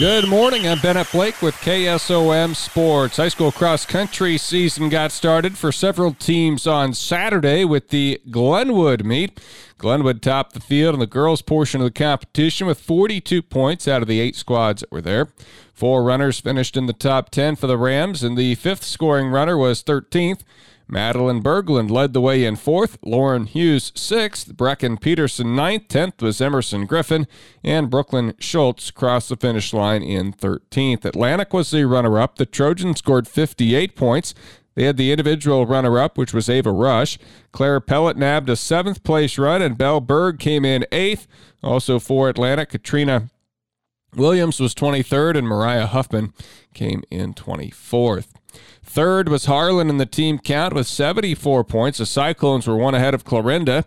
Good morning. I'm Bennett Blake with KSOM Sports. High school cross country season got started for several teams on Saturday with the Glenwood meet. Glenwood topped the field in the girls' portion of the competition with 42 points out of the eight squads that were there. Four runners finished in the top 10 for the Rams, and the fifth scoring runner was 13th. Madeline Berglund led the way in fourth, Lauren Hughes sixth, Brecken Peterson ninth, tenth was Emerson Griffin, and Brooklyn Schultz crossed the finish line in 13th. Atlantic was the runner up. The Trojans scored 58 points. They had the individual runner up, which was Ava Rush. Claire Pellet nabbed a seventh place run, and Belle Berg came in eighth. Also for Atlantic, Katrina Williams was 23rd, and Mariah Huffman came in 24th. Third was Harlan in the team count with 74 points. The Cyclones were one ahead of Clarinda.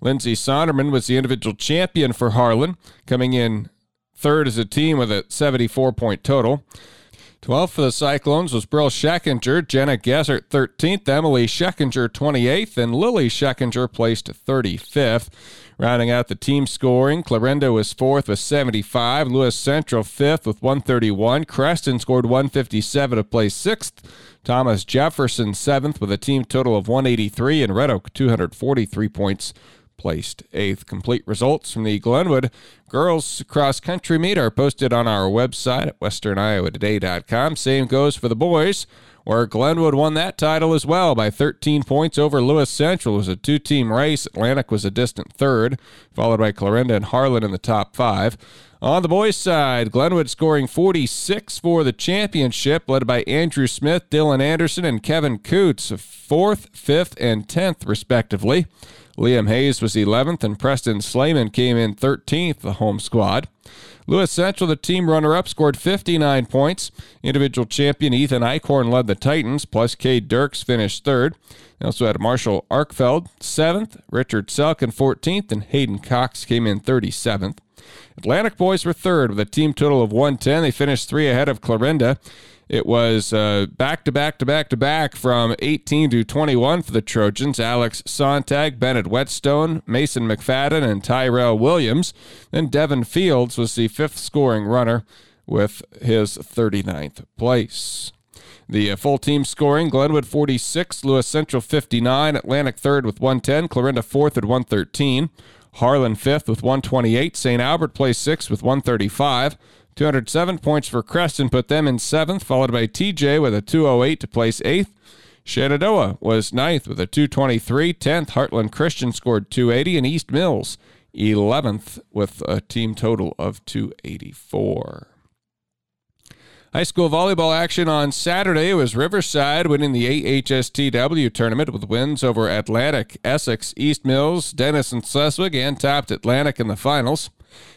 Lindsay Sonderman was the individual champion for Harlan, coming in third as a team with a 74 point total. 12th for the Cyclones was Brill Scheckinger, Jenna Gessert 13th, Emily Scheckinger 28th, and Lily Scheckinger placed 35th. Rounding out the team scoring, Clarinda was fourth with 75, Lewis Central fifth with 131, Creston scored 157 to place sixth, Thomas Jefferson seventh with a team total of 183, and Red Oak 243 points placed eighth. Complete results from the Glenwood girls cross country meet are posted on our website at westerniowatoday.com. Same goes for the boys where Glenwood won that title as well by 13 points over Lewis Central. It was a two team race. Atlantic was a distant third, followed by Clarinda and Harlan in the top five. On the boys' side, Glenwood scoring 46 for the championship, led by Andrew Smith, Dylan Anderson, and Kevin Coots, fourth, fifth, and tenth, respectively. Liam Hayes was 11th, and Preston Slayman came in 13th, the home squad. Lewis Central, the team runner up, scored 59 points. Individual champion Ethan Eichhorn led the Titans, plus Cade Dirks finished third. They also had Marshall Arkfeld, seventh, Richard Selkin, 14th, and Hayden Cox came in 37th. Atlantic boys were third with a team total of 110. They finished three ahead of Clarinda. It was uh, back to back to back to back from 18 to 21 for the Trojans. Alex Sontag, Bennett Whetstone, Mason McFadden, and Tyrell Williams. Then Devin Fields was the fifth scoring runner with his 39th place. The uh, full team scoring Glenwood 46, Lewis Central 59, Atlantic third with 110, Clarinda fourth at 113, Harlan fifth with 128, St. Albert placed sixth with 135. 207 points for Creston put them in seventh, followed by TJ with a 208 to place eighth. Shenandoah was ninth with a 223. 10th, Heartland Christian scored 280, and East Mills 11th with a team total of 284. High school volleyball action on Saturday was Riverside winning the AHSTW tournament with wins over Atlantic, Essex, East Mills, Dennis, and Schleswig, and topped Atlantic in the finals.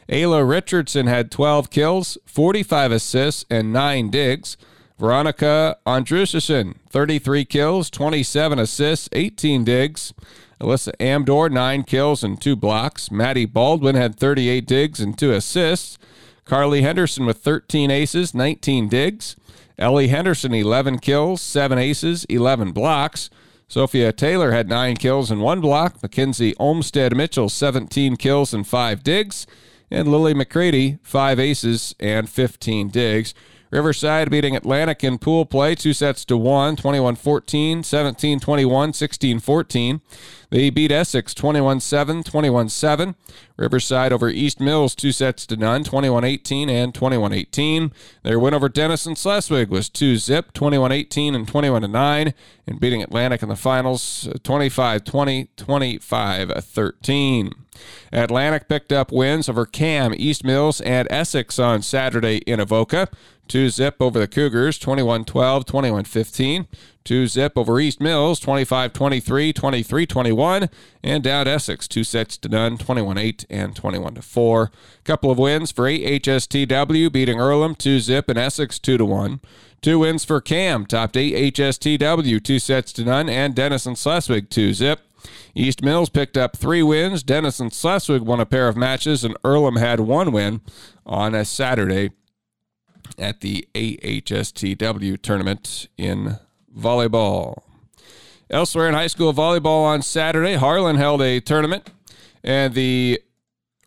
Ayla Richardson had 12 kills, 45 assists, and 9 digs. Veronica Andrusison, 33 kills, 27 assists, 18 digs. Alyssa Amdor, 9 kills and 2 blocks. Maddie Baldwin had 38 digs and 2 assists. Carly Henderson with 13 aces, 19 digs. Ellie Henderson, 11 kills, 7 aces, 11 blocks. Sophia Taylor had 9 kills and 1 block. Mackenzie Olmstead Mitchell, 17 kills and 5 digs and Lily McCready, five aces and 15 digs. Riverside beating Atlantic in pool play, two sets to one, 21 14, 17 21, 16 14. They beat Essex 21 7, 21 7. Riverside over East Mills, two sets to none, 21 18 and 21 18. Their win over Denison Schleswig was 2 zip, 21 18 and 21 9. And beating Atlantic in the finals 25 20, 25 13. Atlantic picked up wins over Cam, East Mills, and Essex on Saturday in Avoca. Two zip over the Cougars, 21 12, 21 15. Two zip over East Mills, 25 23, 23 21. And down Essex, two sets to none, 21 8 and 21 4. Couple of wins for AHSTW, beating Earlham, two zip, and Essex, 2 1. Two wins for Cam, topped HSTW, two sets to none, and Denison Schleswig, two zip. East Mills picked up three wins. Denison Schleswig won a pair of matches, and Earlham had one win on a Saturday at the AHSTW tournament in volleyball. Elsewhere in high school volleyball on Saturday, Harlan held a tournament, and the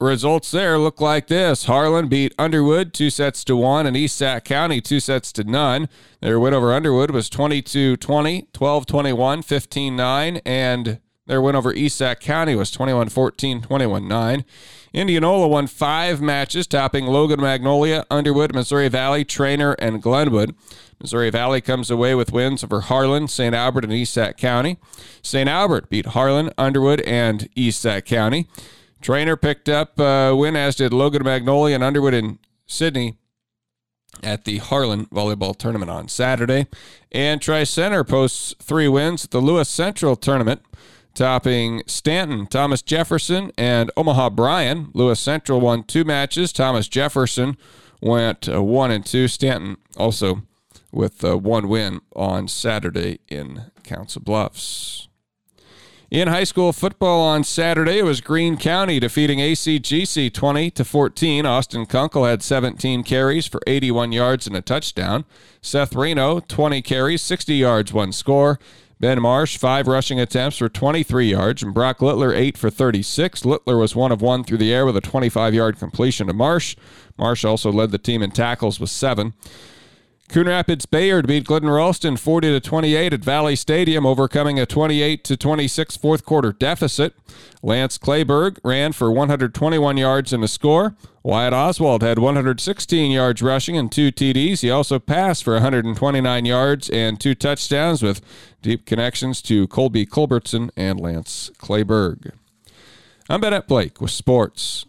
results there look like this. Harlan beat Underwood two sets to one, and East Sac County two sets to none. Their win over Underwood was 22 20, 12 21, 15 9, and their win over East Sac County was 21 14, 21 9. Indianola won five matches, topping Logan Magnolia, Underwood, Missouri Valley, Treynor, and Glenwood. Missouri Valley comes away with wins over Harlan, St. Albert, and East Sac County. St. Albert beat Harlan, Underwood, and East Sac County. Treynor picked up a win, as did Logan Magnolia and Underwood in Sidney at the Harlan Volleyball Tournament on Saturday. And Tri Center posts three wins at the Lewis Central Tournament, topping Stanton, Thomas Jefferson, and Omaha Bryan. Lewis Central won two matches. Thomas Jefferson went uh, one and two. Stanton also with uh, one win on Saturday in Council Bluffs. In high school football on Saturday, it was Greene County defeating ACGC 20 to 14. Austin Kunkel had 17 carries for 81 yards and a touchdown. Seth Reno 20 carries, 60 yards, one score. Ben Marsh, five rushing attempts for 23 yards, and Brock Littler, eight for 36. Littler was one of one through the air with a 25 yard completion to Marsh. Marsh also led the team in tackles with seven. Coon Rapids Bayard beat Glidden Ralston 40 to 28 at Valley Stadium, overcoming a 28 to 26 fourth quarter deficit. Lance Clayberg ran for 121 yards and a score. Wyatt Oswald had 116 yards rushing and two TDs. He also passed for 129 yards and two touchdowns with deep connections to Colby Culbertson and Lance Clayberg. I'm Bennett Blake with sports.